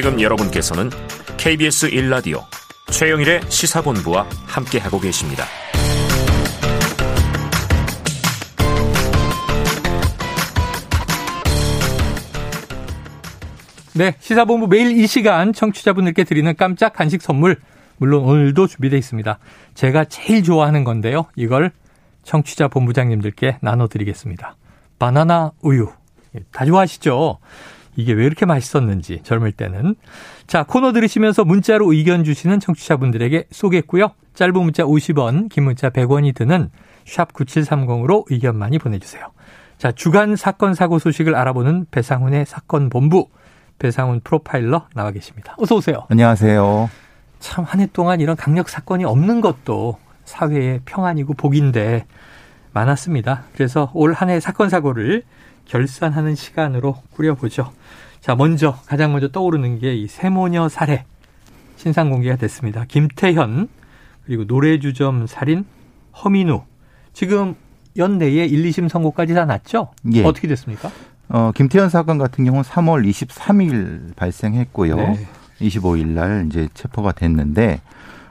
지금 여러분께서는 KBS 1라디오 최영일의 시사본부와 함께하고 계십니다. 네, 시사본부 매일 이 시간 청취자분들께 드리는 깜짝 간식 선물 물론 오늘도 준비되어 있습니다. 제가 제일 좋아하는 건데요. 이걸 청취자 본부장님들께 나눠드리겠습니다. 바나나 우유. 예, 다 좋아하시죠? 이게 왜 이렇게 맛있었는지 젊을 때는. 자, 코너 들으시면서 문자로 의견 주시는 청취자분들에게 쏘겠고요. 짧은 문자 50원, 긴 문자 100원이 드는 샵 9730으로 의견 많이 보내주세요. 자, 주간 사건 사고 소식을 알아보는 배상훈의 사건 본부. 배상훈 프로파일러 나와 계십니다. 어서 오세요. 안녕하세요. 참 한 해 동안 이런 강력 사건이 없는 것도 사회의 평안이고 복인데 많았습니다. 그래서 올 한 해 사건 사고를 결산하는 시간으로 꾸려보죠. 자, 먼저 가장 먼저 떠오르는 게 이 세모녀 살해 신상 공개가 됐습니다. 김태현 그리고 노래주점 살인 허민우 지금 연내에 1, 2심 선고까지 다 났죠? 예. 어떻게 됐습니까? 어, 김태현 사건 같은 경우는 3월 23일 발생했고요. 네. 25일 날 이제 체포가 됐는데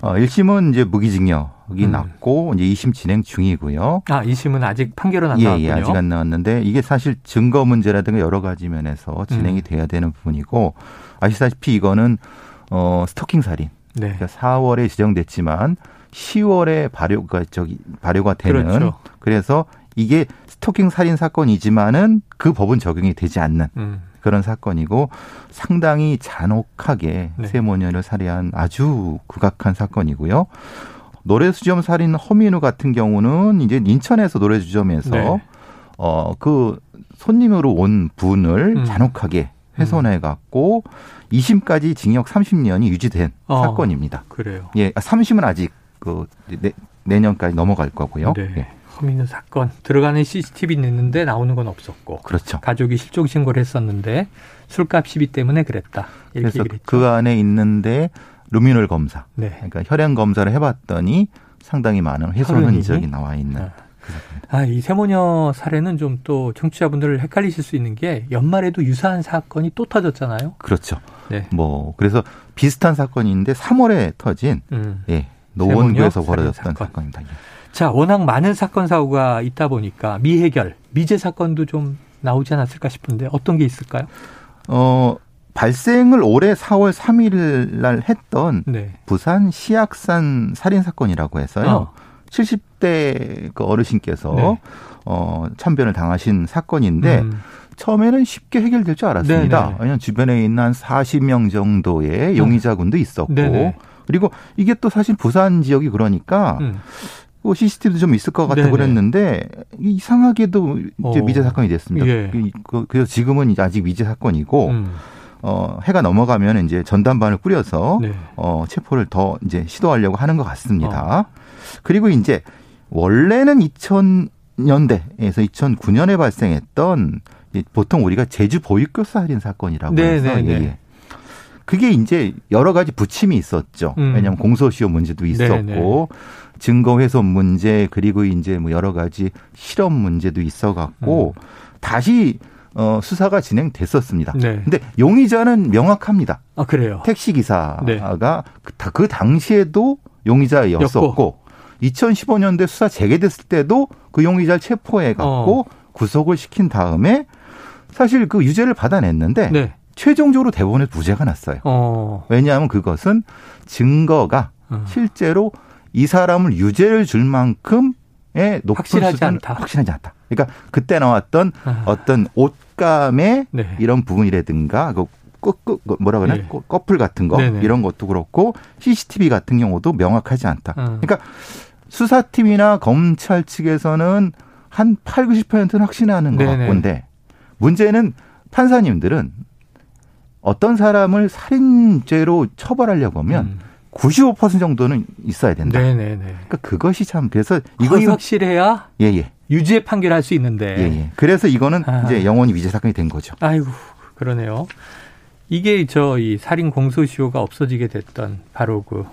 어 1심은 이제 무기징역 이 음. 났고 이제 2심 진행 중이고요. 아, 2심은 아직 판결은 안 예, 나왔군요. 예, 아직 안 나왔는데 이게 사실 증거 문제라든가 여러 가지 면에서 진행이 음. 돼야 되는 부분이고 아시다시피 이거는 어 스토킹 살인. 네. 그러니까 4월에 지정됐지만 10월에 발효가 저기 발효가 되는 그렇죠. 그래서 이게 스토킹 살인 사건이지만은 그 법은 적용이 되지 않는 음. 그런 사건이고 상당히 잔혹하게 네. 세모녀를 살해한 아주 극악한 사건이고요. 노래수점 살인 허민우 같은 경우는 이제 인천에서 노래주점에서 네. 어그 손님으로 온 분을 음. 잔혹하게 훼손해 갖고 2심까지 징역 30년이 유지된 어, 사건입니다. 그래요. 예, 3심은 아직 그 내년까지 넘어갈 거고요. 네. 예. 허민우 사건 들어가는 CCTV는 있는데 나오는 건 없었고 그렇죠. 가족이 실종 신고를 했었는데 술값 시비 때문에 그랬다. 그래서 그 안에 있는데 루미놀 검사, 네. 그러니까 혈액 검사를 해봤더니 상당히 많은 훼손 흔적이 나와 있는. 아. 그 아, 이 세모녀 사례는 좀 또 청취자분들을 헷갈리실 수 있는 게 연말에도 유사한 사건이 또 터졌잖아요. 그렇죠. 네. 뭐 그래서 비슷한 사건인데 3월에 터진 음. 예, 노원구에서 벌어졌던 사건. 사건입니다. 예. 자, 워낙 많은 사건 사고가 있다 보니까 미해결, 미제 사건도 좀 나오지 않았을까 싶은데 어떤 게 있을까요? 어, 발생을 올해 4월 3일 날 했던 네. 부산 시약산 살인 사건이라고 해서요. 어. 70대 그 어르신께서 네. 어, 참변을 당하신 사건인데 음. 처음에는 쉽게 해결될 줄 알았습니다. 네네. 네. 왜냐하면 주변에 있는 한 40명 정도의 용의자군도 있었고 네네. 네. 그리고 이게 또 사실 부산 지역이 그러니까 음. 뭐 CCTV도 좀 있을 것 같아 그랬는데 이상하게도 이제 어. 미제 사건이 됐습니다. 예. 그, 그래서 지금은 이제 아직 미제 사건이고 음. 어 해가 넘어가면 이제 전담반을 꾸려서 네. 어 체포를 더 이제 시도하려고 하는 것 같습니다. 어. 그리고 이제 원래는 2000년대에서 2009년에 발생했던 보통 우리가 제주 보육교 살인 사건이라고 네, 해서 네, 네. 예, 예. 그게 이제 여러 가지 부침이 있었죠. 음. 왜냐하면 공소시효 문제도 있었고 네네. 네. 증거 훼손 문제 그리고 이제 뭐 여러 가지 실험 문제도 있어 갖고 음. 다시 어 수사가 진행됐었습니다. 네. 근데 용의자는 명확합니다. 아 그래요. 택시 기사가 네. 그, 그 당시에도 용의자였었고 2015년도에 수사 재개됐을 때도 그 용의자를 체포해 갖고 어. 구속을 시킨 다음에 사실 그 유죄를 받아냈는데 네. 최종적으로 대법원에 무죄가 났어요. 어. 왜냐하면 그것은 증거가 어. 실제로 이 사람을 유죄를 줄 만큼의 높은 확실하지 수준, 않다. 확실하지 않다. 그러니까 그때 나왔던 아. 어떤 옷감의 네. 이런 부분이라든가 그 끄끄 그 뭐라 그러나 네. 커플 같은 거 네네. 이런 것도 그렇고 CCTV 같은 경우도 명확하지 않다. 아. 그러니까 수사팀이나 검찰 측에서는 한 8, 90%는 확신하는 것 네네. 같건데 문제는 판사님들은 어떤 사람을 살인죄로 처벌하려고 하면 음. 95% 정도는 있어야 된다. 네네네. 그러니까 그것이 참 그래서 이것이 확실해야 예예 예. 유죄 판결할 수 있는데. 예예. 예. 그래서 이거는 아. 이제 영원히 위죄 사건이 된 거죠. 아이고 그러네요. 이게 저 이 살인 공소시효가 없어지게 됐던 바로 그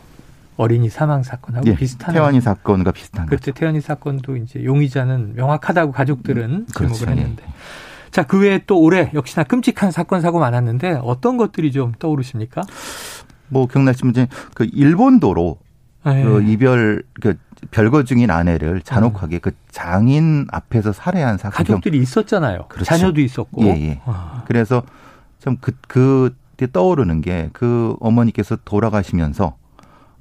어린이 사망 사건하고 예, 비슷한 태완이 사건과 비슷한 그때 태완이 사건도 이제 용의자는 명확하다고 가족들은 음, 그렇죠. 주목을 했는데. 자, 그 외에 또 올해 역시나 끔찍한 사건 사고 많았는데 어떤 것들이 좀 떠오르십니까? 뭐 기억나시면 그 일본도로 네. 그 이별 그 별거 중인 아내를 잔혹하게 음. 그 장인 앞에서 살해한 사건. 가족들이 있었잖아요. 그렇죠. 자녀도 있었고. 예, 예. 아. 그래서 좀 그, 그때 떠오르는 게 그 어머니께서 돌아가시면서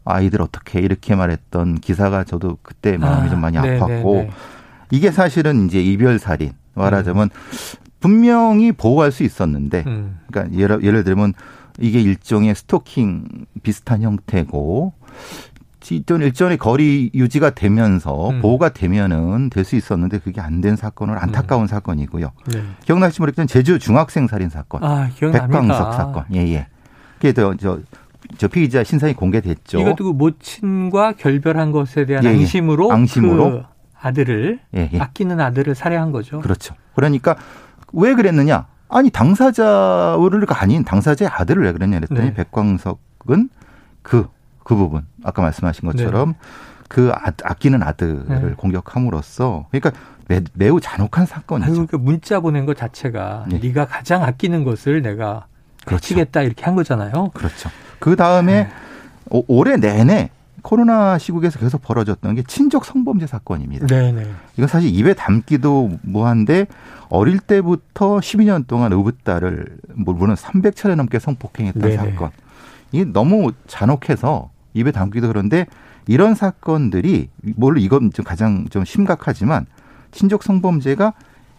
아이들 어떻게 이렇게 말했던 기사가 저도 그때 마음이 아, 좀 많이 네, 아팠고 네, 네. 이게 사실은 이제 이별 살인 말하자면 음. 분명히 보호할 수 있었는데 음. 그러니까 예를, 예를 들면 이게 일종의 스토킹 비슷한 형태고 일전의 거리 유지가 되면서 음. 보호가 되면은 될 수 있었는데 그게 안 된 사건은 안타까운 음. 사건이고요. 네. 기억나시면 모르겠지만 제주 중학생 살인 사건, 아, 백광석 사건, 예예. 예. 그게 저, 저 피의자 신상이 공개됐죠. 이것도 그 모친과 결별한 것에 대한 예, 예. 앙심으로, 앙심으로 그 아들을 예, 예. 아끼는 아들을 살해한 거죠. 그렇죠. 그러니까 왜 그랬느냐? 아니 당사자를 아닌 당사자의 아들을 왜 그랬냐 그랬더니 네. 백광석은 그 그 부분 아까 말씀하신 것처럼 네. 그 아, 아끼는 아들을 네. 공격함으로써 그러니까 매, 우 잔혹한 사건이죠. 아유, 그 문자 보낸 것 자체가 네. 네가 가장 아끼는 것을 내가. 해치겠다 이렇게 한 거잖아요. 그렇죠. 그 다음에 네. 올해 내내 코로나 시국에서 계속 벌어졌던 게 친족 성범죄 사건입니다. 네네. 네. 이건 사실 입에 담기도 뭐한데 어릴 때부터 12년 동안 의붓딸을 뭐 물론 300차례 넘게 성폭행했던 네네. 사건. 이게 너무 잔혹해서 입에 담기도 그런데 이런 사건들이 물론 이건 좀 가장 좀 심각하지만 친족 성범죄가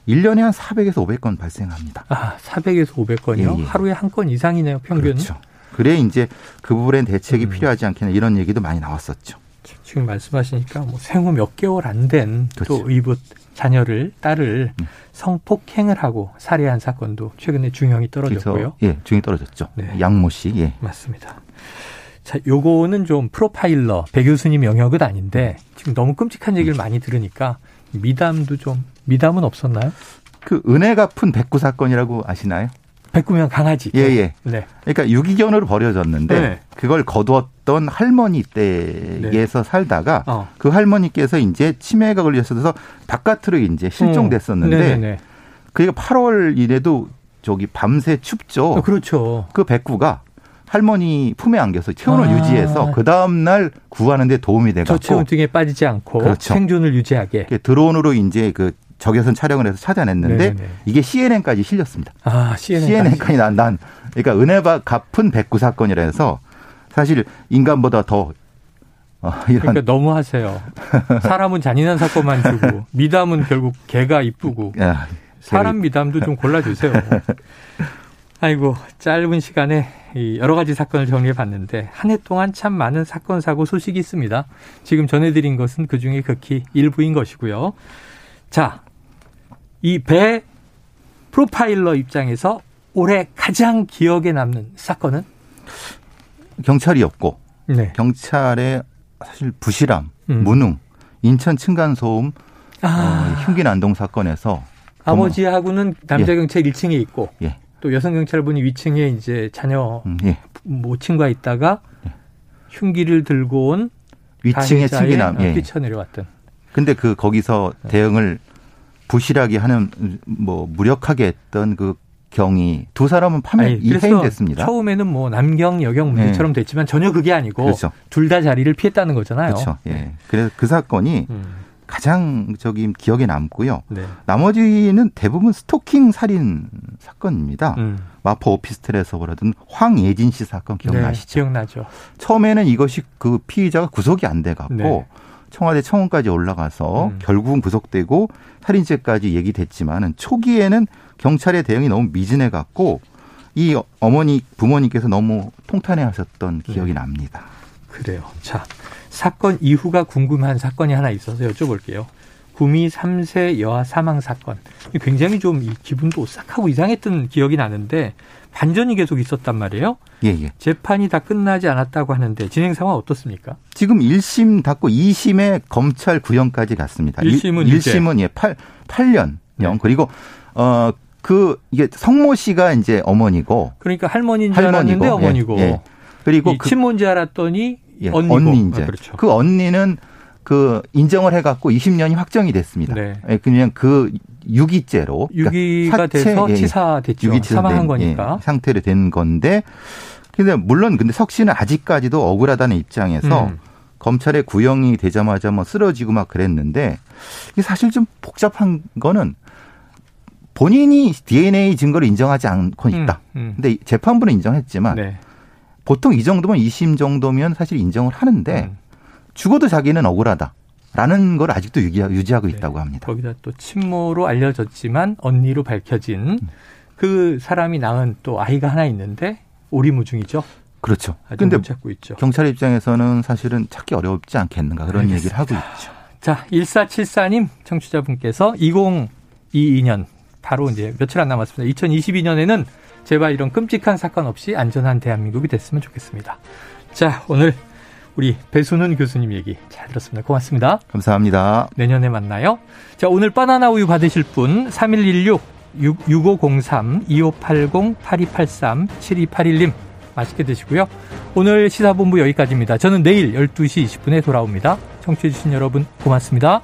1년에 한 400에서 500건 발생합니다. 아, 400에서 500건이요? 예, 예. 하루에 한 건 이상이네요, 평균. 그렇죠. 그래 이제 그 부분에 대책이 음. 필요하지 않겠나 이런 얘기도 많이 나왔었죠. 지금 말씀하시니까 뭐 생후 몇 개월 안 된또 그렇죠. 의붓 자녀를 딸을 음. 성폭행을 하고 살해한 사건도 최근에 중형이 떨어졌고요. 예, 중형이 떨어졌죠. 네. 양모 씨. 예. 맞습니다. 자, 요거는 좀 프로파일러 배 교수님 영역은 아닌데 지금 너무 끔찍한 얘기를 많이 들으니까 미담도 좀 미담은 없었나요? 그 은혜 갚은 백구 사건이라고 아시나요? 백구면 강아지. 예, 예. 네. 그러니까 유기견으로 버려졌는데 네. 그걸 거두었던 할머니 댁에서 네. 살다가 어. 그 할머니께서 이제 치매가 걸려서 바깥으로 이제 실종됐었는데 음. 그러니까 8월 이래도 저기 밤새 춥죠. 어, 그렇죠. 그 백구가 할머니 품에 안겨서 체온을 아. 유지해서 그 다음 날 구하는데 도움이 돼갖고 저체온 등에 빠지지 않고 그렇죠. 생존을 유지하게 드론으로 이제 그 적외선 촬영을 해서 찾아냈는데 네네. 이게 CNN까지 실렸습니다. 아 CNN까지, CNN까지 난, 난 그러니까 은혜바 갚은 백구 사건이라 해서 사실 인간보다 더 어, 이런. 그러니까 너무 하세요. 사람은 잔인한 사건만 주고 미담은 결국 개가 이쁘고 야, 사람 미담도 좀 골라주세요. 아이고 짧은 시간에 여러 가지 사건을 정리해 봤는데 한 해 동안 참 많은 사건 사고 소식이 있습니다. 지금 전해드린 것은 그 중에 극히 일부인 것이고요. 자, 이 배 프로파일러 입장에서 올해 가장 기억에 남는 사건은 경찰이었고 네. 경찰의 사실 부실함, 음. 무능, 인천 층간 소음 아. 어, 흉기 난동 사건에서 아버지하고는 남자 경찰 예. 1층에 있고 예. 또 여성 경찰분이 위층에 이제 자녀 음, 예. 모친과 있다가 예. 흉기를 들고 온 위층에 층기남 예. 뛰쳐내려왔던. 근데 그 거기서 네. 대응을 부실하게 하는 뭐 무력하게 했던 그 경이 두 사람은 파면 이해인됐습니다. 처음에는 뭐 남경 여경 문제처럼 네. 됐지만 전혀 그게 아니고 그렇죠. 둘 다 자리를 피했다는 거잖아요. 그렇죠. 예. 네. 그래서 그 사건이 음. 가장 저기 기억에 남고요. 네. 나머지는 대부분 스토킹 살인 사건입니다. 음. 마포 오피스텔에서 벌어진 황예진 씨 사건 기억나시죠? 네, 기억나죠. 처음에는 이것이 그 피의자가 구속이 안 돼 갖고 네. 청와대 청원까지 올라가서 음. 결국은 구속되고 살인죄까지 얘기됐지만은 초기에는 경찰의 대응이 너무 미진해 갖고 이 어머니 부모님께서 너무 통탄해 하셨던 기억이 네. 납니다. 그래요. 자, 사건 이후가 궁금한 사건이 하나 있어서 여쭤볼게요. 구미 3세 여아 사망 사건. 굉장히 좀 기분도 오싹하고 이상했던 기억이 나는데 반전이 계속 있었단 말이에요. 예, 예. 재판이 다 끝나지 않았다고 하는데 진행 상황 어떻습니까? 지금 1심 닫고 2심에 검찰 구형까지 갔습니다. 1심은 1심은 예, 8 8년형 네. 그리고 어 그 이게 성모 씨가 이제 어머니고 그러니까 할머니인 줄 할머니고, 알았는데 예, 어머니고 예, 예. 그리고 그, 친모인 줄 알았더니 예, 언니고. 언니인제. 아, 그렇죠. 그 언니는 그 인정을 해갖고 20년이 확정이 됐습니다. 네. 예, 그냥 그 유기죄로 그러니까 유기가 그러니까 돼서 예, 치사됐죠. 유기치사 사망한 거니까 예, 상태로 된 건데 근데 물론 근데 석 씨는 아직까지도 억울하다는 입장에서 음. 검찰에 구형이 되자마자 뭐 쓰러지고 막 그랬는데 이게 사실 좀 복잡한 거는 본인이 DNA 증거를 인정하지 않고 있다. 음, 음. 근데 재판부는 인정했지만 네. 보통 이 정도면 2심 정도면 사실 인정을 하는데 음. 죽어도 자기는 억울하다. 라는 걸 아직도 유지하고 네. 있다고 합니다. 거기다 또 친모로 알려졌지만 언니로 밝혀진 음. 그 사람이 낳은 또 아이가 하나 있는데 오리무중이죠. 그렇죠. 근데 찾고 있죠. 경찰 입장에서는 사실은 찾기 어렵지 않겠는가 그런 알겠습니다. 얘기를 하고 있죠. 자, 1474님 청취자분께서 2022년 바로 이제 며칠 안 남았습니다. 2022년에는 제발 이런 끔찍한 사건 없이 안전한 대한민국이 됐으면 좋겠습니다. 자, 오늘 우리 배순훈 교수님 얘기 잘 들었습니다. 고맙습니다. 감사합니다. 내년에 만나요. 자, 오늘 바나나 우유 받으실 분 3116 6503 2580 8283 7281님 맛있게 드시고요. 오늘 시사본부 여기까지입니다. 저는 내일 12시 20분에 돌아옵니다. 청취해주신 여러분 고맙습니다.